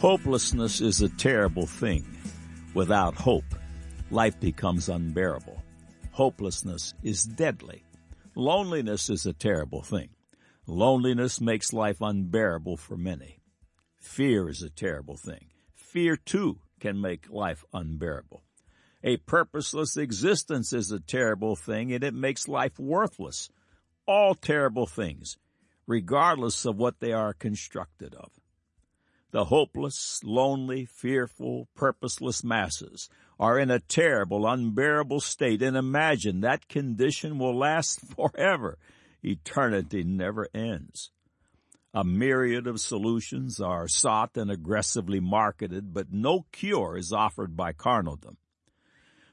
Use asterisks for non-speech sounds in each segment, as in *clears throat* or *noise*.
Hopelessness is a terrible thing. Without hope, life becomes unbearable. Hopelessness is deadly. Loneliness is a terrible thing. Loneliness makes life unbearable for many. Fear is a terrible thing. Fear too can make life unbearable. A purposeless existence is a terrible thing and it makes life worthless. All terrible things, regardless of what they are constructed of. The hopeless, lonely, fearful, purposeless masses are in a terrible, unbearable state, and imagine that condition will last *laughs* forever. Eternity never ends. A myriad of solutions are sought and aggressively marketed, but no cure is offered by carnaldom.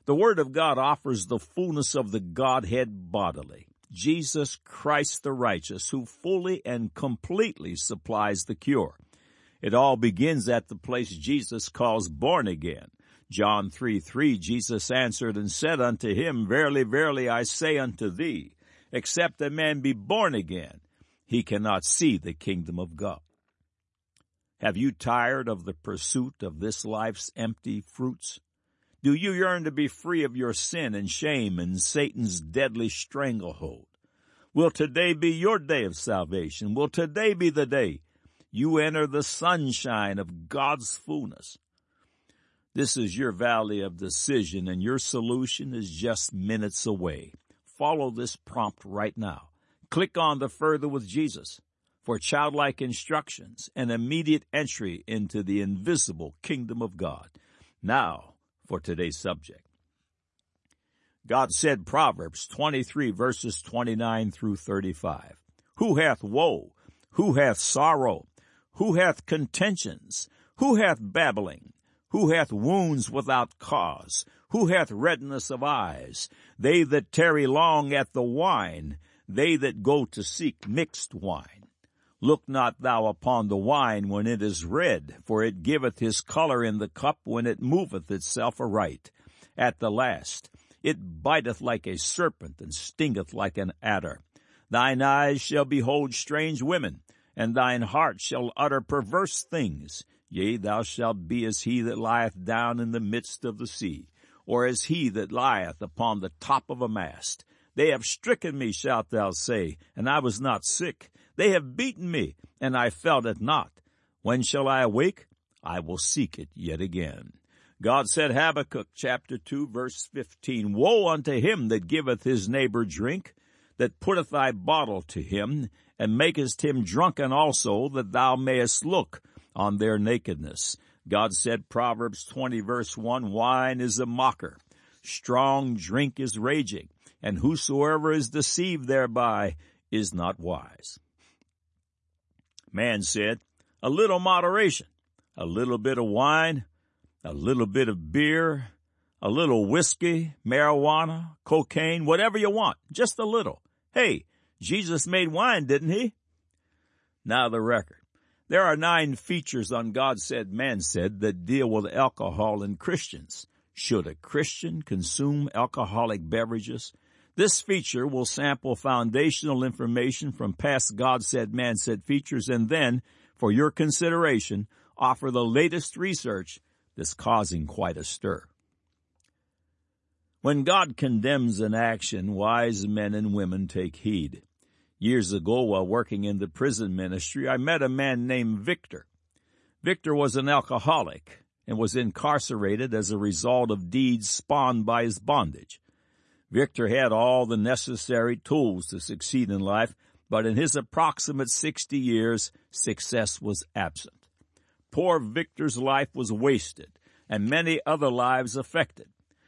The Word of God offers the fullness of the Godhead bodily. Jesus Christ the righteous, who fully and completely supplies the cure. It all begins at the place Jesus calls born again. John 3 3, Jesus answered and said unto him, Verily, verily, I say unto thee, except a man be born again, he cannot see the kingdom of God. Have you tired of the pursuit of this life's empty fruits? Do you yearn to be free of your sin and shame and Satan's deadly stranglehold? Will today be your day of salvation? Will today be the day you enter the sunshine of God's fullness. This is your valley of decision and your solution is just minutes away. Follow this prompt right now. Click on the further with Jesus for childlike instructions and immediate entry into the invisible kingdom of God. Now for today's subject. God said Proverbs 23 verses 29 through 35. Who hath woe? Who hath sorrow? Who hath contentions? Who hath babbling? Who hath wounds without cause? Who hath redness of eyes? They that tarry long at the wine, they that go to seek mixed wine. Look not thou upon the wine when it is red, for it giveth his color in the cup when it moveth itself aright. At the last, it biteth like a serpent and stingeth like an adder. Thine eyes shall behold strange women, and thine heart shall utter perverse things. Yea, thou shalt be as he that lieth down in the midst of the sea, or as he that lieth upon the top of a mast. They have stricken me, shalt thou say, and I was not sick. They have beaten me, and I felt it not. When shall I awake? I will seek it yet again. God said Habakkuk chapter 2 verse 15, Woe unto him that giveth his neighbor drink, that putteth thy bottle to him, and makest him drunken also, that thou mayest look on their nakedness. God said, Proverbs 20 verse 1, Wine is a mocker, strong drink is raging, and whosoever is deceived thereby is not wise. Man said, a little moderation, a little bit of wine, a little bit of beer, a little whiskey, marijuana, cocaine, whatever you want, just a little. Hey, Jesus made wine, didn't he? Now the record. There are nine features on God Said, Man Said that deal with alcohol and Christians. Should a Christian consume alcoholic beverages? This feature will sample foundational information from past God Said, Man Said features and then, for your consideration, offer the latest research that's causing quite a stir. When God condemns an action, wise men and women take heed. Years ago, while working in the prison ministry, I met a man named Victor. Victor was an alcoholic and was incarcerated as a result of deeds spawned by his bondage. Victor had all the necessary tools to succeed in life, but in his approximate 60 years, success was absent. Poor Victor's life was wasted and many other lives affected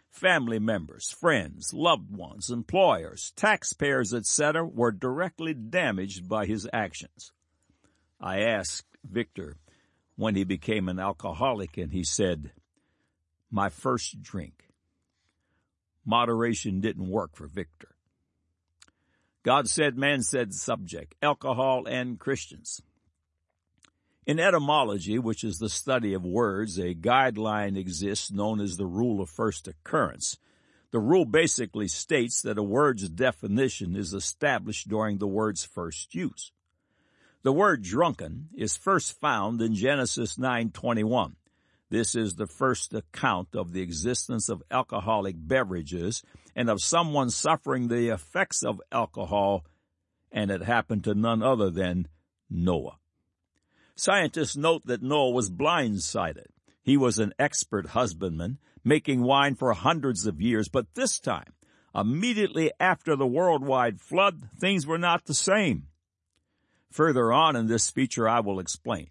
family members, friends, loved ones, employers, taxpayers, etc., were directly damaged by his actions. I asked Victor when he became an alcoholic, and he said, My first drink. Moderation didn't work for Victor. God said, man said subject, alcohol and Christians. In etymology, which is the study of words, a guideline exists known as the rule of first occurrence. The rule basically states that a word's definition is established during the word's first use. The word drunken is first found in Genesis 9:21. This is the first account of the existence of alcoholic beverages and of someone suffering the effects of alcohol, and it happened to none other than Noah. Scientists note that Noah was blindsided. He was an expert husbandman, making wine for hundreds of years, but this time, immediately after the worldwide flood, things were not the same. Further on in this feature, I will explain.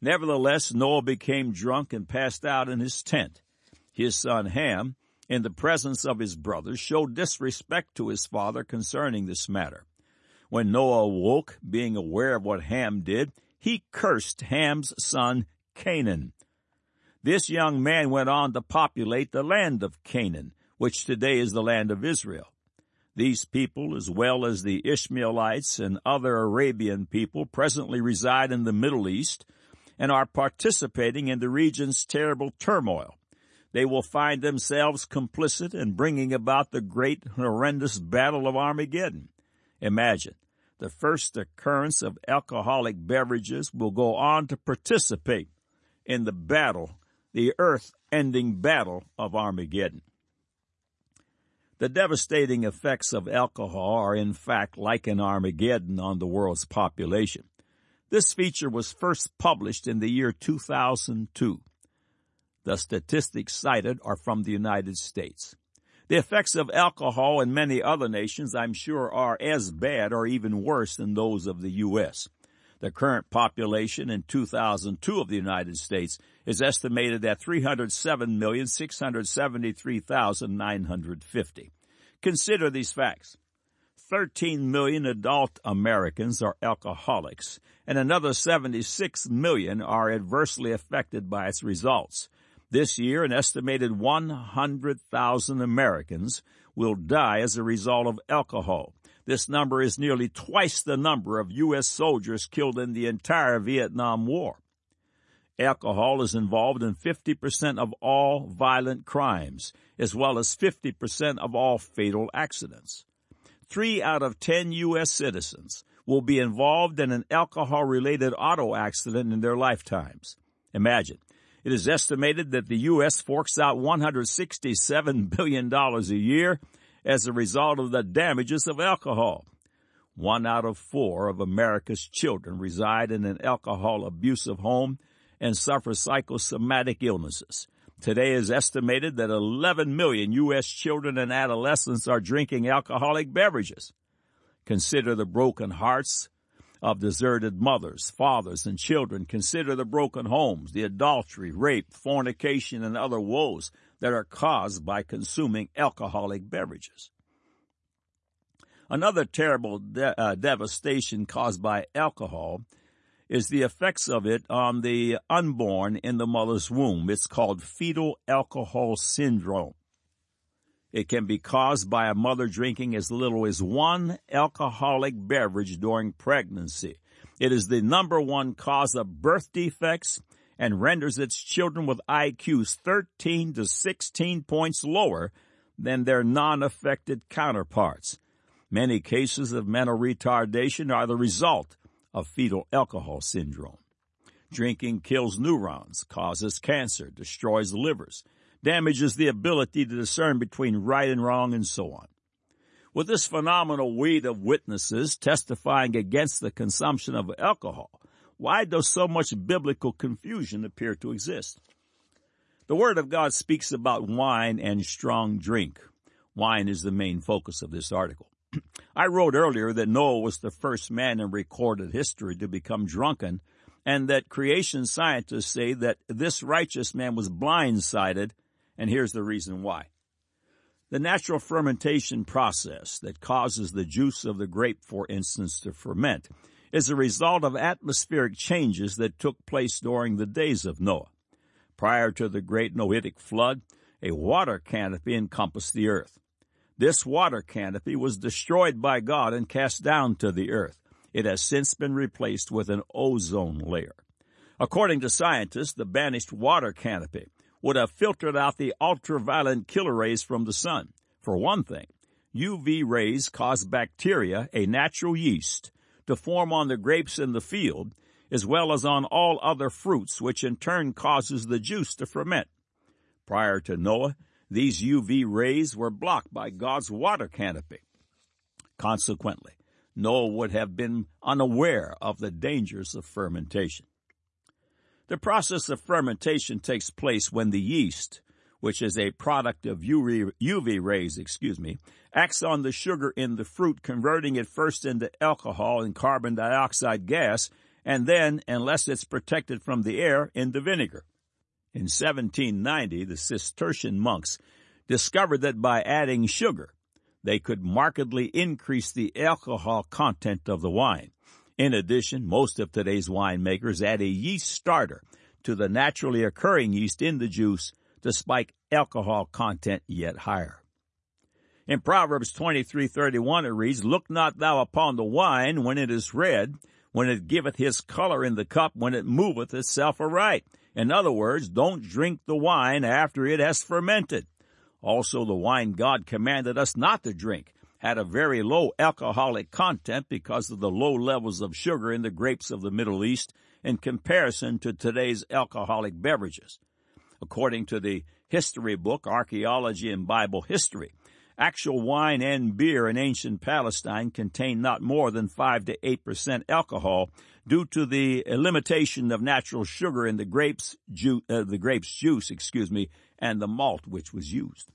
Nevertheless, Noah became drunk and passed out in his tent. His son Ham, in the presence of his brothers, showed disrespect to his father concerning this matter. When Noah awoke, being aware of what Ham did, he cursed Ham's son Canaan. This young man went on to populate the land of Canaan, which today is the land of Israel. These people, as well as the Ishmaelites and other Arabian people, presently reside in the Middle East and are participating in the region's terrible turmoil. They will find themselves complicit in bringing about the great horrendous battle of Armageddon. Imagine the first occurrence of alcoholic beverages will go on to participate in the battle, the earth ending battle of Armageddon. The devastating effects of alcohol are in fact like an Armageddon on the world's population. This feature was first published in the year 2002. The statistics cited are from the United States. The effects of alcohol in many other nations, I'm sure, are as bad or even worse than those of the U.S. The current population in 2002 of the United States is estimated at 307,673,950. Consider these facts. 13 million adult Americans are alcoholics, and another 76 million are adversely affected by its results. This year, an estimated 100,000 Americans will die as a result of alcohol. This number is nearly twice the number of U.S. soldiers killed in the entire Vietnam War. Alcohol is involved in 50% of all violent crimes, as well as 50% of all fatal accidents three out of ten U.S. citizens will be involved in an alcohol related auto accident in their lifetimes. Imagine. It is estimated that the U.S. forks out $167 billion a year as a result of the damages of alcohol. One out of four of America's children reside in an alcohol abusive home and suffer psychosomatic illnesses. Today is estimated that 11 million U.S. children and adolescents are drinking alcoholic beverages. Consider the broken hearts of deserted mothers, fathers, and children. Consider the broken homes, the adultery, rape, fornication, and other woes that are caused by consuming alcoholic beverages. Another terrible de- uh, devastation caused by alcohol is the effects of it on the unborn in the mother's womb. It's called fetal alcohol syndrome. It can be caused by a mother drinking as little as one alcoholic beverage during pregnancy. It is the number one cause of birth defects and renders its children with IQs 13 to 16 points lower than their non-affected counterparts. Many cases of mental retardation are the result of fetal alcohol syndrome. Drinking kills neurons, causes cancer, destroys livers, damages the ability to discern between right and wrong, and so on. With this phenomenal weight of witnesses testifying against the consumption of alcohol, why does so much biblical confusion appear to exist? The Word of God speaks about wine and strong drink. Wine is the main focus of this article. *clears throat* I wrote earlier that Noah was the first man in recorded history to become drunken, and that creation scientists say that this righteous man was blindsided, and here's the reason why. The natural fermentation process that causes the juice of the grape, for instance, to ferment is a result of atmospheric changes that took place during the days of Noah. Prior to the great Noahic flood, a water canopy encompassed the earth. This water canopy was destroyed by God and cast down to the earth. It has since been replaced with an ozone layer. According to scientists, the banished water canopy would have filtered out the ultraviolet killer rays from the sun. For one thing, UV rays cause bacteria, a natural yeast, to form on the grapes in the field, as well as on all other fruits, which in turn causes the juice to ferment. Prior to Noah, these UV rays were blocked by God's water canopy. Consequently, Noah would have been unaware of the dangers of fermentation. The process of fermentation takes place when the yeast, which is a product of UV rays, excuse me, acts on the sugar in the fruit, converting it first into alcohol and carbon dioxide gas, and then, unless it's protected from the air, into vinegar. In 1790, the Cistercian monks discovered that by adding sugar, they could markedly increase the alcohol content of the wine. In addition, most of today's winemakers add a yeast starter to the naturally occurring yeast in the juice to spike alcohol content yet higher. In Proverbs 23:31 it reads, "Look not thou upon the wine when it is red, when it giveth his color in the cup, when it moveth itself aright." In other words, don't drink the wine after it has fermented. Also, the wine God commanded us not to drink had a very low alcoholic content because of the low levels of sugar in the grapes of the Middle East in comparison to today's alcoholic beverages. According to the history book, Archaeology and Bible History, actual wine and beer in ancient Palestine contained not more than 5 to 8% alcohol due to the limitation of natural sugar in the grapes, ju- uh, the grapes juice, excuse me, and the malt which was used.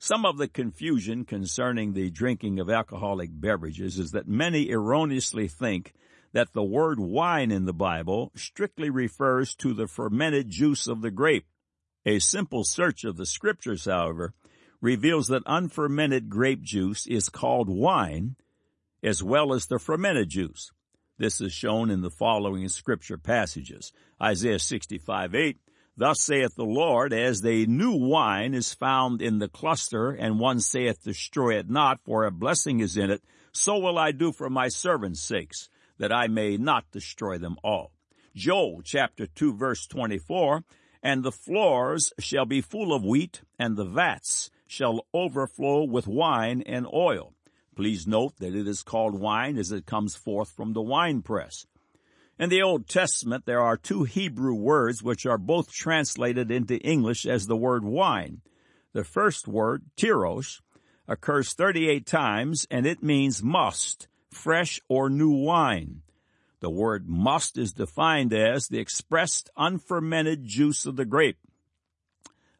Some of the confusion concerning the drinking of alcoholic beverages is that many erroneously think that the word wine in the Bible strictly refers to the fermented juice of the grape. A simple search of the scriptures, however, reveals that unfermented grape juice is called wine as well as the fermented juice. This is shown in the following scripture passages. Isaiah 65, 8, Thus saith the Lord, as the new wine is found in the cluster, and one saith, Destroy it not, for a blessing is in it, so will I do for my servants' sakes, that I may not destroy them all. Joel chapter 2 verse 24, And the floors shall be full of wheat, and the vats shall overflow with wine and oil. Please note that it is called wine as it comes forth from the winepress. In the Old Testament, there are two Hebrew words which are both translated into English as the word wine. The first word, tirosh, occurs 38 times and it means must, fresh or new wine. The word must is defined as the expressed unfermented juice of the grape.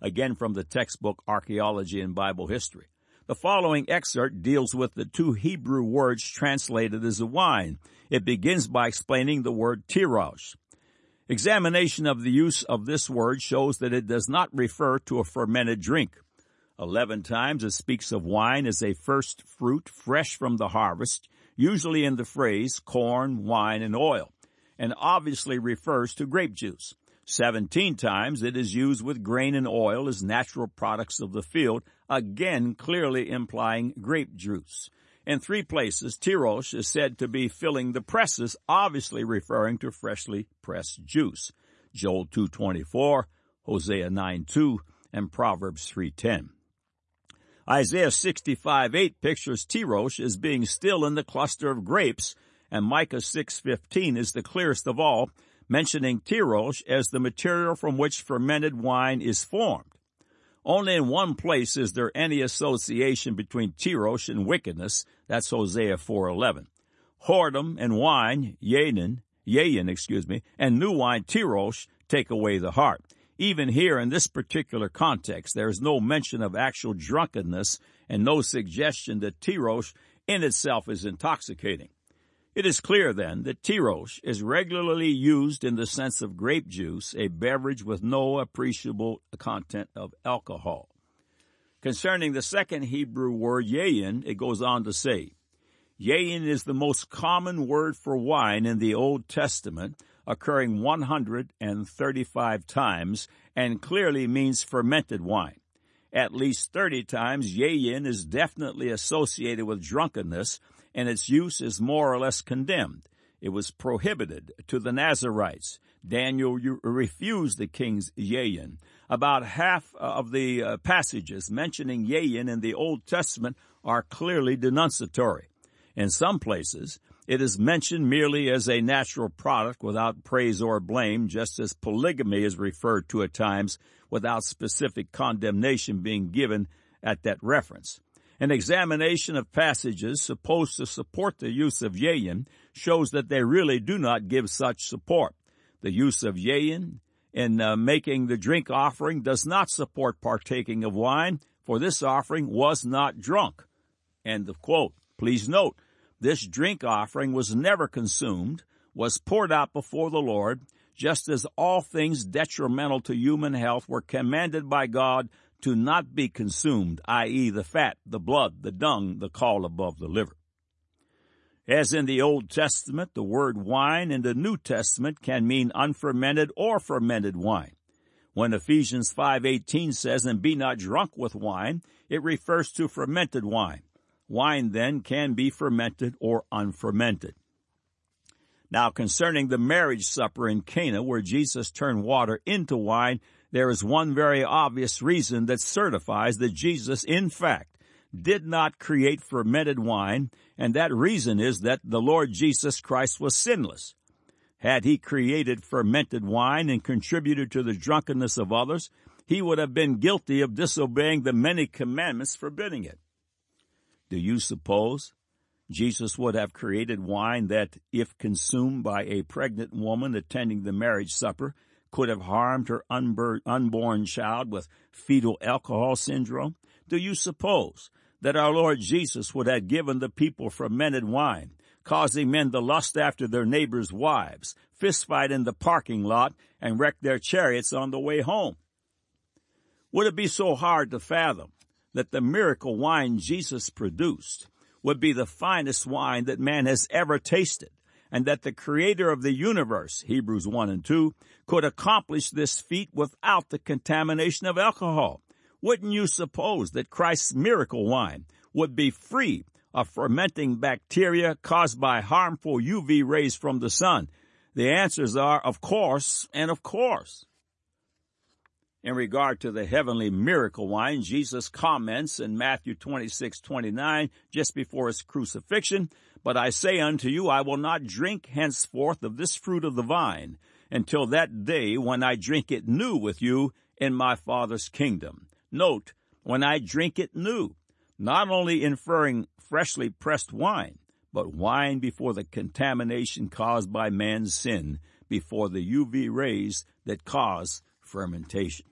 Again from the textbook Archaeology and Bible History. The following excerpt deals with the two Hebrew words translated as wine. It begins by explaining the word tirosh. Examination of the use of this word shows that it does not refer to a fermented drink. Eleven times it speaks of wine as a first fruit fresh from the harvest, usually in the phrase corn, wine, and oil, and obviously refers to grape juice. Seventeen times it is used with grain and oil as natural products of the field, again clearly implying grape juice. In three places, tirosh is said to be filling the presses, obviously referring to freshly pressed juice. Joel 2.24, Hosea 9.2, and Proverbs 3.10. Isaiah 65.8 pictures tirosh as being still in the cluster of grapes, and Micah 6.15 is the clearest of all, mentioning tirosh as the material from which fermented wine is formed. Only in one place is there any association between tirosh and wickedness. That's Hosea 4:11. Whoredom and wine, yayin, yayin, excuse me, and new wine, tirosh, take away the heart. Even here in this particular context, there is no mention of actual drunkenness and no suggestion that tirosh in itself is intoxicating. It is clear then that tirosh is regularly used in the sense of grape juice, a beverage with no appreciable content of alcohol. Concerning the second Hebrew word yayin, it goes on to say, Yayin is the most common word for wine in the Old Testament, occurring 135 times, and clearly means fermented wine. At least 30 times, yayin is definitely associated with drunkenness, and its use is more or less condemned. It was prohibited to the Nazarites. Daniel refused the king's yayin. About half of the uh, passages mentioning yayin in the Old Testament are clearly denunciatory. In some places, It is mentioned merely as a natural product without praise or blame, just as polygamy is referred to at times without specific condemnation being given at that reference. An examination of passages supposed to support the use of yayin shows that they really do not give such support. The use of yayin in uh, making the drink offering does not support partaking of wine, for this offering was not drunk. End of quote. Please note, this drink offering was never consumed, was poured out before the Lord, just as all things detrimental to human health were commanded by God to not be consumed, i.e., the fat, the blood, the dung, the caul above the liver. As in the Old Testament, the word wine in the New Testament can mean unfermented or fermented wine. When Ephesians 5:18 says, "And be not drunk with wine," it refers to fermented wine. Wine then can be fermented or unfermented. Now concerning the marriage supper in Cana where Jesus turned water into wine, there is one very obvious reason that certifies that Jesus, in fact, did not create fermented wine, and that reason is that the Lord Jesus Christ was sinless. Had he created fermented wine and contributed to the drunkenness of others, he would have been guilty of disobeying the many commandments forbidding it. Do you suppose Jesus would have created wine that, if consumed by a pregnant woman attending the marriage supper, could have harmed her unborn child with fetal alcohol syndrome? Do you suppose that our Lord Jesus would have given the people fermented wine, causing men to lust after their neighbors' wives, fistfight in the parking lot, and wreck their chariots on the way home? Would it be so hard to fathom that the miracle wine Jesus produced would be the finest wine that man has ever tasted, and that the creator of the universe, Hebrews 1 and 2, could accomplish this feat without the contamination of alcohol. Wouldn't you suppose that Christ's miracle wine would be free of fermenting bacteria caused by harmful UV rays from the sun? The answers are of course and of course. In regard to the heavenly miracle wine, Jesus comments in Matthew 26, 29, just before his crucifixion, But I say unto you, I will not drink henceforth of this fruit of the vine until that day when I drink it new with you in my Father's kingdom. Note, when I drink it new, not only inferring freshly pressed wine, but wine before the contamination caused by man's sin, before the UV rays that cause fermentation.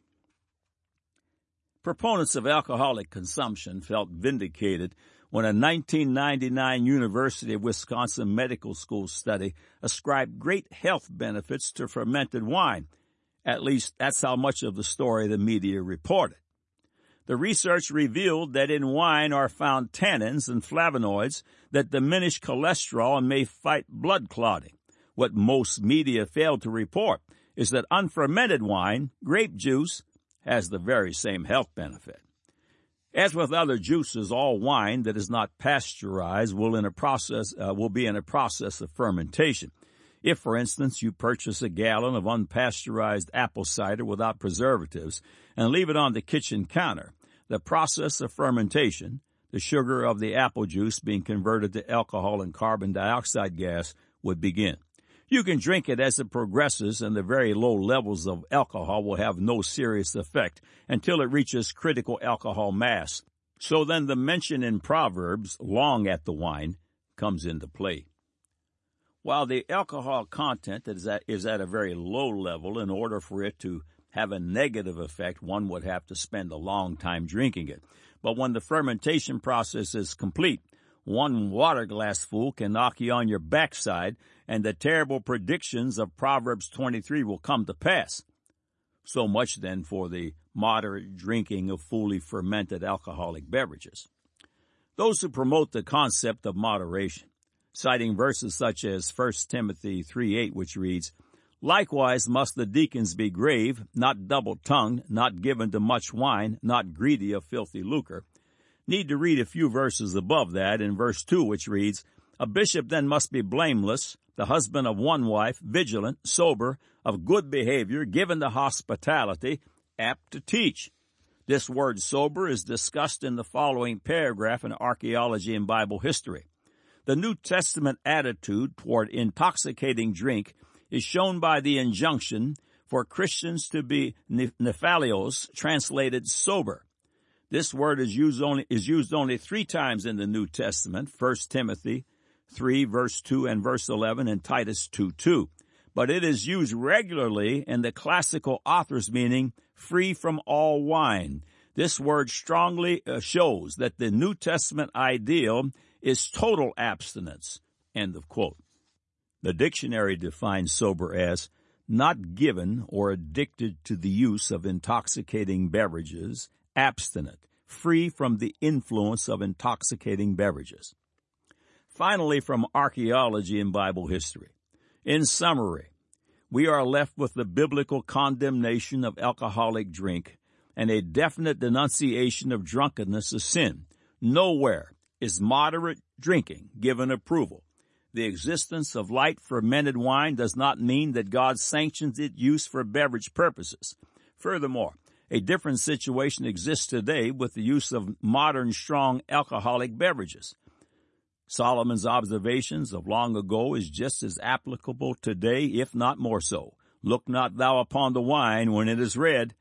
Proponents of alcoholic consumption felt vindicated when a 1999 University of Wisconsin Medical School study ascribed great health benefits to fermented wine. At least that's how much of the story the media reported. The research revealed that in wine are found tannins and flavonoids that diminish cholesterol and may fight blood clotting. What most media failed to report is that unfermented wine, grape juice, has the very same health benefit. As with other juices, all wine that is not pasteurized will in a process uh, will be in a process of fermentation. If, for instance, you purchase a gallon of unpasteurized apple cider without preservatives and leave it on the kitchen counter, the process of fermentation, the sugar of the apple juice being converted to alcohol and carbon dioxide gas, would begin. You can drink it as it progresses and the very low levels of alcohol will have no serious effect until it reaches critical alcohol mass. So then the mention in Proverbs, long at the wine, comes into play. While the alcohol content is at, is at a very low level, in order for it to have a negative effect, one would have to spend a long time drinking it. But when the fermentation process is complete, one water glass full can knock you on your backside, and the terrible predictions of Proverbs 23 will come to pass. So much then for the moderate drinking of fully fermented alcoholic beverages. Those who promote the concept of moderation, citing verses such as 1 Timothy 3 8, which reads, Likewise must the deacons be grave, not double tongued, not given to much wine, not greedy of filthy lucre, need to read a few verses above that in verse 2, which reads, A bishop then must be blameless, the husband of one wife, vigilant, sober, of good behavior, given to hospitality, apt to teach. This word sober is discussed in the following paragraph in archaeology and Bible history. The New Testament attitude toward intoxicating drink is shown by the injunction for Christians to be nephalios, translated sober. This word is used only, is used only three times in the New Testament, 1 Timothy 3 verse 2 and verse 11 and Titus 2 2. But it is used regularly in the classical author's meaning free from all wine. This word strongly uh, shows that the New Testament ideal is total abstinence. End of quote. The dictionary defines sober as not given or addicted to the use of intoxicating beverages, abstinent, free from the influence of intoxicating beverages. Finally, from archaeology and Bible history. In summary, we are left with the biblical condemnation of alcoholic drink and a definite denunciation of drunkenness as sin. Nowhere is moderate drinking given approval. The existence of light fermented wine does not mean that God sanctions its use for beverage purposes. Furthermore, a different situation exists today with the use of modern strong alcoholic beverages. Solomon's observations of long ago is just as applicable today, if not more so. Look not thou upon the wine when it is red.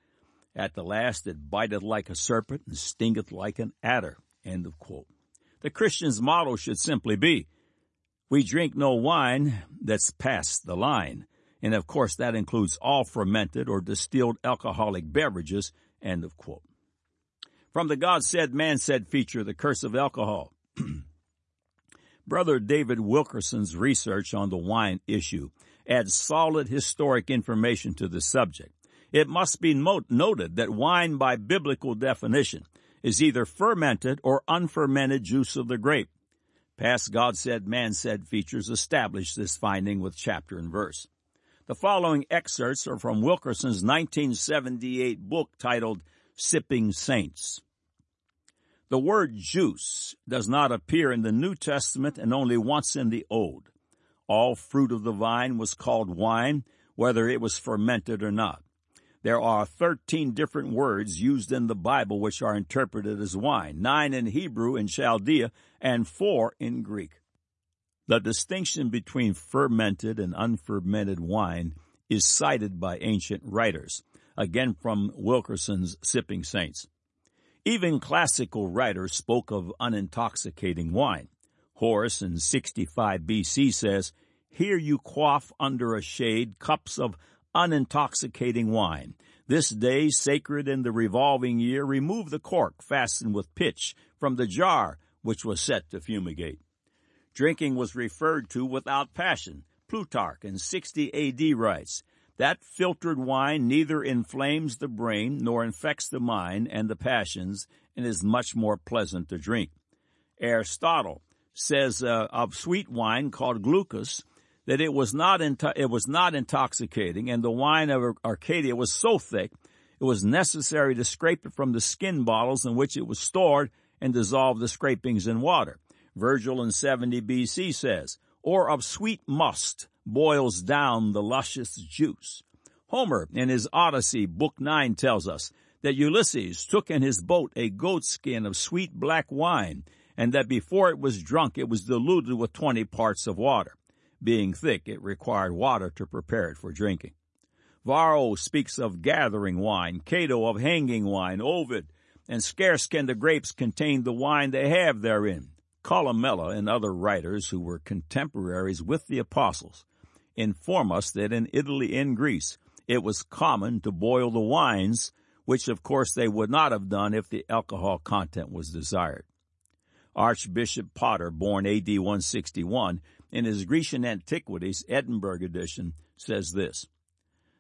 At the last it biteth like a serpent and stingeth like an adder. End of quote. The Christian's motto should simply be, we drink no wine that's past the line. And of course, that includes all fermented or distilled alcoholic beverages. End of quote. From the God said, man said feature, The Curse of Alcohol. *clears throat* Brother David Wilkerson's research on the wine issue adds solid historic information to the subject. It must be noted that wine, by biblical definition, is either fermented or unfermented juice of the grape. Past God said, man said features establish this finding with chapter and verse. The following excerpts are from Wilkerson's 1978 book titled Sipping Saints. The word juice does not appear in the New Testament and only once in the Old. All fruit of the vine was called wine, whether it was fermented or not. There are 13 different words used in the Bible which are interpreted as wine, nine in Hebrew and Chaldea, and four in Greek. The distinction between fermented and unfermented wine is cited by ancient writers, again from Wilkerson's Sipping Saints. Even classical writers spoke of unintoxicating wine. Horace in 65 BC says, Here you quaff under a shade cups of unintoxicating wine. This day, sacred in the revolving year, remove the cork fastened with pitch from the jar which was set to fumigate. Drinking was referred to without passion. Plutarch in 60 AD writes, that filtered wine neither inflames the brain nor infects the mind and the passions and is much more pleasant to drink. Aristotle says uh, of sweet wine called glucose that it was not into- it was not intoxicating and the wine of Arcadia was so thick it was necessary to scrape it from the skin bottles in which it was stored and dissolve the scrapings in water. Virgil in 70 BC says, or of sweet must boils down the luscious juice. Homer, in his Odyssey, Book 9, tells us that Ulysses took in his boat a goatskin of sweet black wine, and that before it was drunk it was diluted with twenty parts of water. Being thick, it required water to prepare it for drinking. Varro speaks of gathering wine, Cato of hanging wine, Ovid, and scarce can the grapes contain the wine they have therein. Columella and other writers who were contemporaries with the apostles inform us that in Italy and Greece it was common to boil the wines, which of course they would not have done if the alcohol content was desired. Archbishop Potter, born AD 161, in his Grecian Antiquities, Edinburgh edition, says this.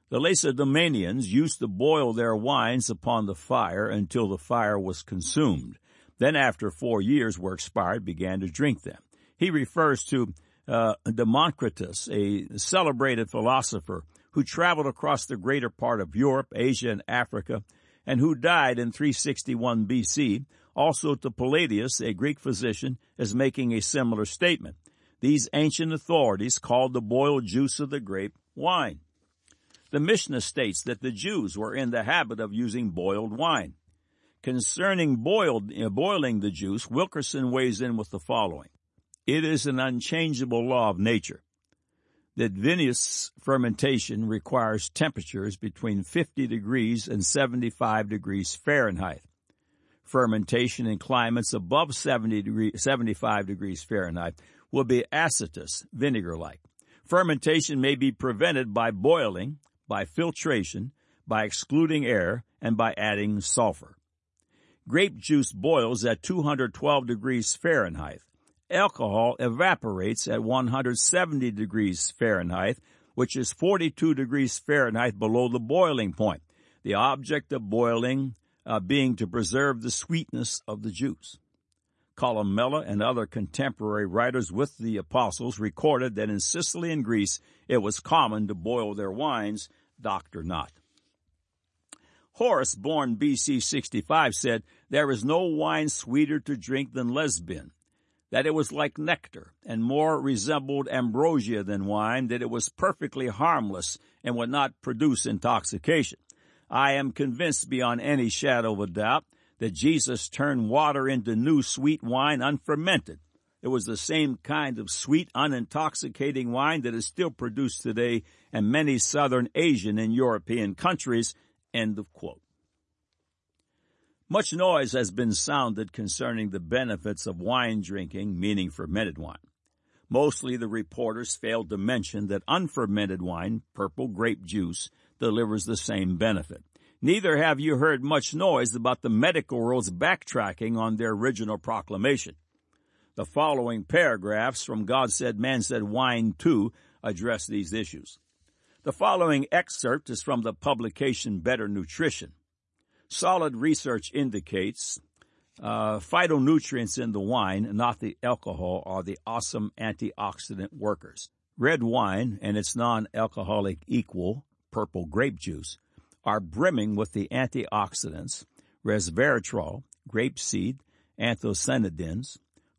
The Lacedaemonians used to boil their wines upon the fire until the fire was consumed. Then after four years were expired, began to drink them. He refers to uh, Democritus, a celebrated philosopher who traveled across the greater part of Europe, Asia, and Africa, and who died in 361 BC, also to Palladius, a Greek physician, as making a similar statement. These ancient authorities called the boiled juice of the grape wine. The Mishnah states that the Jews were in the habit of using boiled wine. Concerning boiled, uh, boiling the juice, Wilkerson weighs in with the following. It is an unchangeable law of nature that vinous fermentation requires temperatures between 50 degrees and 75 degrees Fahrenheit. Fermentation in climates above 70 degree, 75 degrees Fahrenheit will be acetous, vinegar-like. Fermentation may be prevented by boiling, by filtration, by excluding air, and by adding sulfur. Grape juice boils at 212 degrees Fahrenheit alcohol evaporates at 170 degrees Fahrenheit, which is 42 degrees Fahrenheit below the boiling point. The object of boiling uh, being to preserve the sweetness of the juice. Columella and other contemporary writers with the apostles recorded that in Sicily and Greece it was common to boil their wines, Dr. Nott. Horace, born BC 65, said, There is no wine sweeter to drink than Lesbian that it was like nectar and more resembled ambrosia than wine, that it was perfectly harmless and would not produce intoxication. I am convinced beyond any shadow of a doubt that Jesus turned water into new sweet wine unfermented. It was the same kind of sweet, unintoxicating wine that is still produced today in many southern Asian and European countries. End of quote. Much noise has been sounded concerning the benefits of wine drinking, meaning fermented wine. Mostly the reporters failed to mention that unfermented wine, purple grape juice, delivers the same benefit. Neither have you heard much noise about the medical world's backtracking on their original proclamation. The following paragraphs from God Said, Man Said Wine 2 address these issues. The following excerpt is from the publication Better Nutrition. Solid research indicates uh, phytonutrients in the wine, not the alcohol, are the awesome antioxidant workers. Red wine and its non-alcoholic equal, purple grape juice, are brimming with the antioxidants resveratrol, grapeseed, anthocyanidins,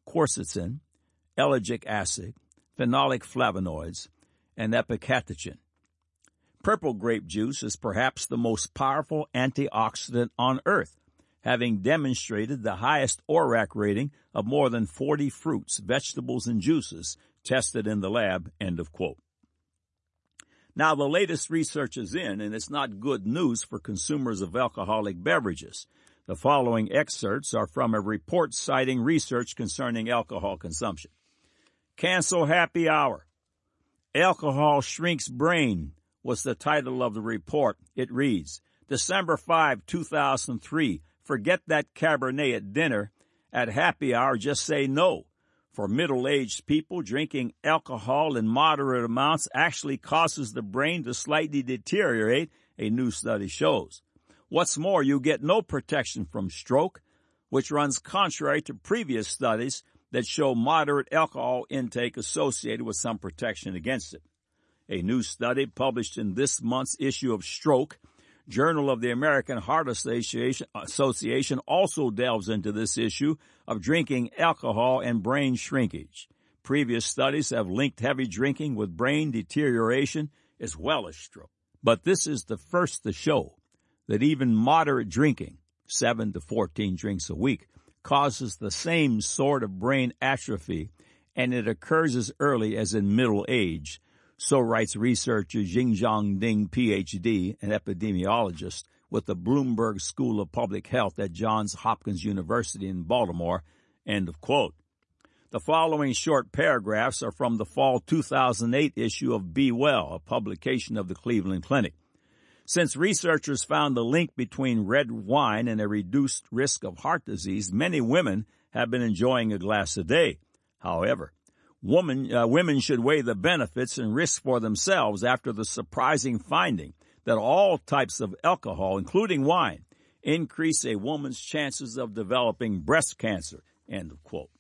quercetin, ellagic acid, phenolic flavonoids, and epicatechin. Purple grape juice is perhaps the most powerful antioxidant on earth, having demonstrated the highest ORAC rating of more than 40 fruits, vegetables, and juices tested in the lab. End of quote. Now the latest research is in, and it's not good news for consumers of alcoholic beverages. The following excerpts are from a report citing research concerning alcohol consumption. Cancel happy hour. Alcohol shrinks brain, was the title of the report. It reads, December 5, 2003, forget that Cabernet at dinner. At happy hour, just say no. For middle-aged people, drinking alcohol in moderate amounts actually causes the brain to slightly deteriorate, a new study shows. What's more, you get no protection from stroke, which runs contrary to previous studies that show moderate alcohol intake associated with some protection against it. A new study published in this month's issue of Stroke, Journal of the American Heart Association, also delves into this issue of drinking alcohol and brain shrinkage. Previous studies have linked heavy drinking with brain deterioration as well as stroke. But this is the first to show that even moderate drinking, 7 to 14 drinks a week, causes the same sort of brain atrophy and it occurs as early as in middle age, so writes researcher Jingzhong Ding, PhD, an epidemiologist with the Bloomberg School of Public Health at Johns Hopkins University in Baltimore. End of quote. The following short paragraphs are from the fall 2008 issue of Be Well, a publication of the Cleveland Clinic. Since researchers found the link between red wine and a reduced risk of heart disease, many women have been enjoying a glass a day. However, Woman, uh, women should weigh the benefits and risks for themselves after the surprising finding that all types of alcohol, including wine, increase a woman's chances of developing breast cancer. End of quote.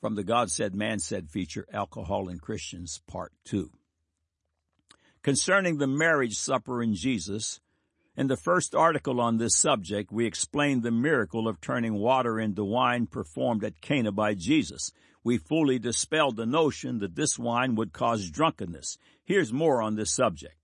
From the God Said, Man Said feature, Alcohol and Christians, Part 2. Concerning the marriage supper in Jesus, in the first article on this subject, we explained the miracle of turning water into wine performed at Cana by Jesus. We fully dispelled the notion that this wine would cause drunkenness. Here's more on this subject.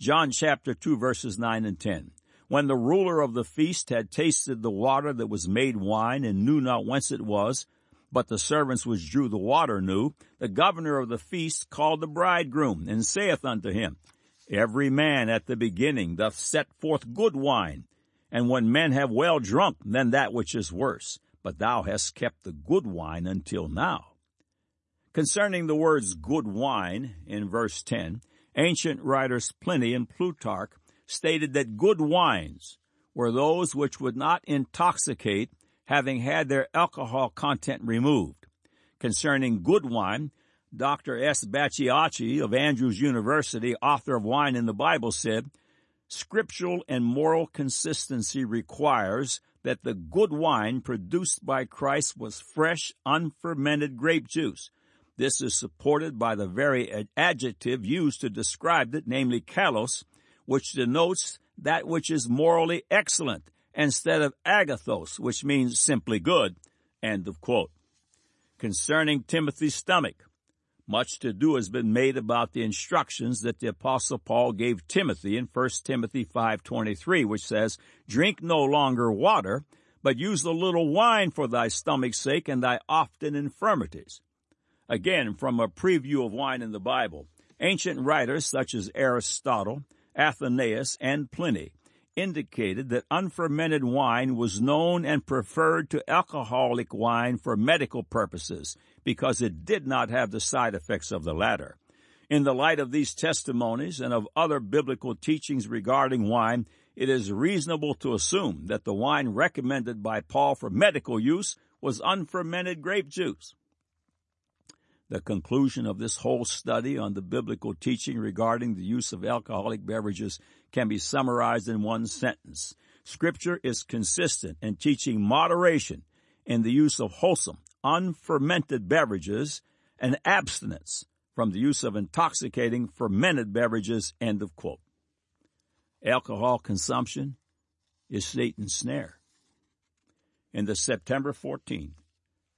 John chapter 2 verses 9 and 10. When the ruler of the feast had tasted the water that was made wine and knew not whence it was, But the servants which drew the water knew. The governor of the feast called the bridegroom, and saith unto him, Every man at the beginning doth set forth good wine, and when men have well drunk, then that which is worse. But thou hast kept the good wine until now. Concerning the words good wine in verse 10, ancient writers Pliny and Plutarch stated that good wines were those which would not intoxicate having had their alcohol content removed. Concerning good wine, Dr. S. Bacchiocchi of Andrews University, author of Wine in the Bible, said, Scriptural and moral consistency requires that the good wine produced by Christ was fresh, unfermented grape juice. This is supported by the very adjective used to describe it, namely kalos, which denotes that which is morally excellent, instead of agathos, which means simply good. End of quote. Concerning Timothy's stomach, much to do has been made about the instructions that the apostle Paul gave Timothy in 1 Timothy 5:23 which says, "Drink no longer water, but use a little wine for thy stomach's sake and thy often infirmities." Again, from a preview of wine in the Bible, ancient writers such as Aristotle, Athenaeus, and Pliny indicated that unfermented wine was known and preferred to alcoholic wine for medical purposes because it did not have the side effects of the latter. In the light of these testimonies and of other biblical teachings regarding wine, it is reasonable to assume that the wine recommended by Paul for medical use was unfermented grape juice. The conclusion of this whole study on the biblical teaching regarding the use of alcoholic beverages can be summarized in one sentence. Scripture is consistent in teaching moderation in the use of wholesome, unfermented beverages and abstinence from the use of intoxicating fermented beverages. End of quote. Alcohol consumption is Satan's snare. In the September 14,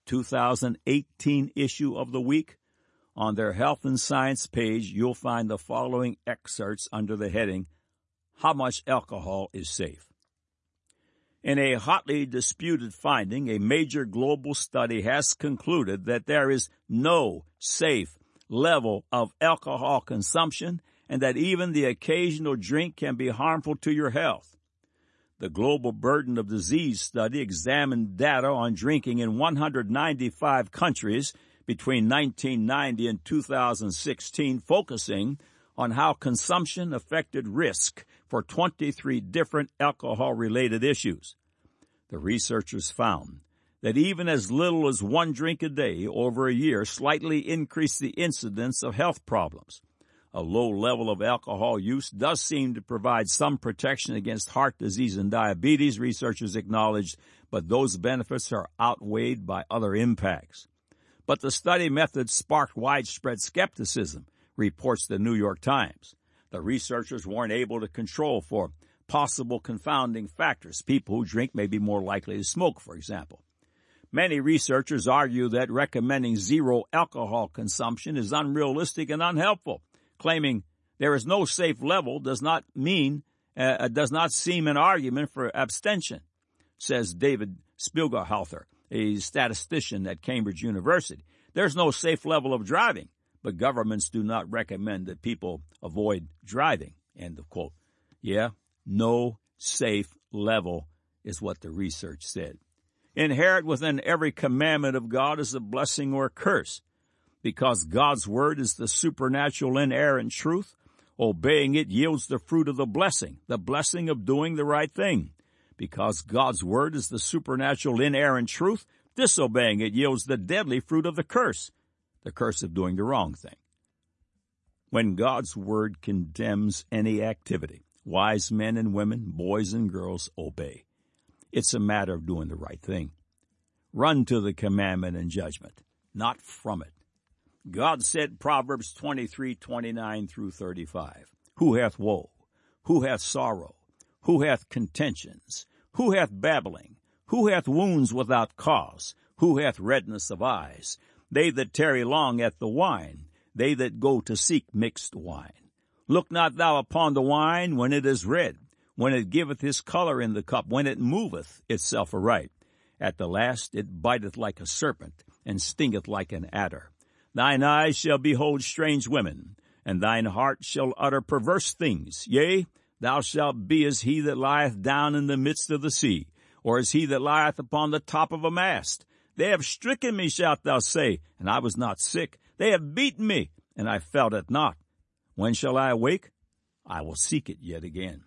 2018 issue of the week, on their Health and Science page, you'll find the following excerpts under the heading, How Much Alcohol is Safe. In a hotly disputed finding, a major global study has concluded that there is no safe level of alcohol consumption and that even the occasional drink can be harmful to your health. The Global Burden of Disease study examined data on drinking in 195 countries between 1990 and 2016, focusing on how consumption affected risk for 23 different alcohol related issues. The researchers found that even as little as one drink a day over a year slightly increased the incidence of health problems. A low level of alcohol use does seem to provide some protection against heart disease and diabetes, researchers acknowledged, but those benefits are outweighed by other impacts. But the study method sparked widespread skepticism, reports the New York Times. The researchers weren't able to control for possible confounding factors. People who drink may be more likely to smoke, for example. Many researchers argue that recommending zero alcohol consumption is unrealistic and unhelpful claiming there is no safe level does not mean, uh, does not seem an argument for abstention, says David Spiegelhalter, a statistician at Cambridge University. There's no safe level of driving, but governments do not recommend that people avoid driving. End of quote. Yeah, no safe level is what the research said. Inherent within every commandment of God is a blessing or a curse because God's word is the supernatural inerrant truth. Obeying it yields the fruit of the blessing, the blessing of doing the right thing. Because God's word is the supernatural inerrant truth, disobeying it yields the deadly fruit of the curse, the curse of doing the wrong thing. When God's word condemns any activity, wise men and women, boys and girls obey. It's a matter of doing the right thing. Run to the commandment and judgment, not from it. God said, Proverbs 23, 29 through 35, Who hath woe? Who hath sorrow? Who hath contentions? Who hath babbling? Who hath wounds without cause? Who hath redness of eyes? They that tarry long at the wine, they that go to seek mixed wine. Look not thou upon the wine when it is red, when it giveth his color in the cup, when it moveth itself aright. At the last it biteth like a serpent, and stingeth like an adder. Thine eyes shall behold strange women, and thine heart shall utter perverse things. Yea, thou shalt be as he that lieth down in the midst of the sea, or as he that lieth upon the top of a mast. They have stricken me, shalt thou say, and I was not sick. They have beaten me, and I felt it not. When shall I awake? I will seek it yet again.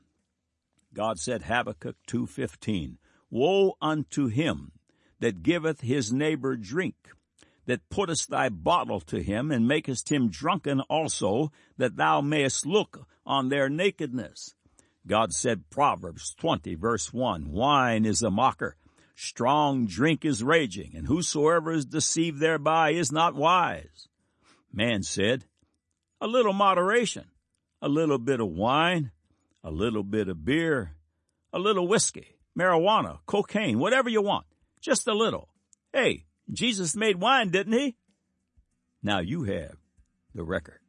God said Habakkuk 2.15, Woe unto him that giveth his neighbor drink, that puttest thy bottle to him, and makest him drunken also, that thou mayest look on their nakedness. God said Proverbs 20 verse 1, Wine is a mocker, strong drink is raging, and whosoever is deceived thereby is not wise. Man said, a little moderation, a little bit of wine, a little bit of beer, a little whiskey, marijuana, cocaine, whatever you want, just a little. Hey, Jesus made wine, didn't he? Now you have the record.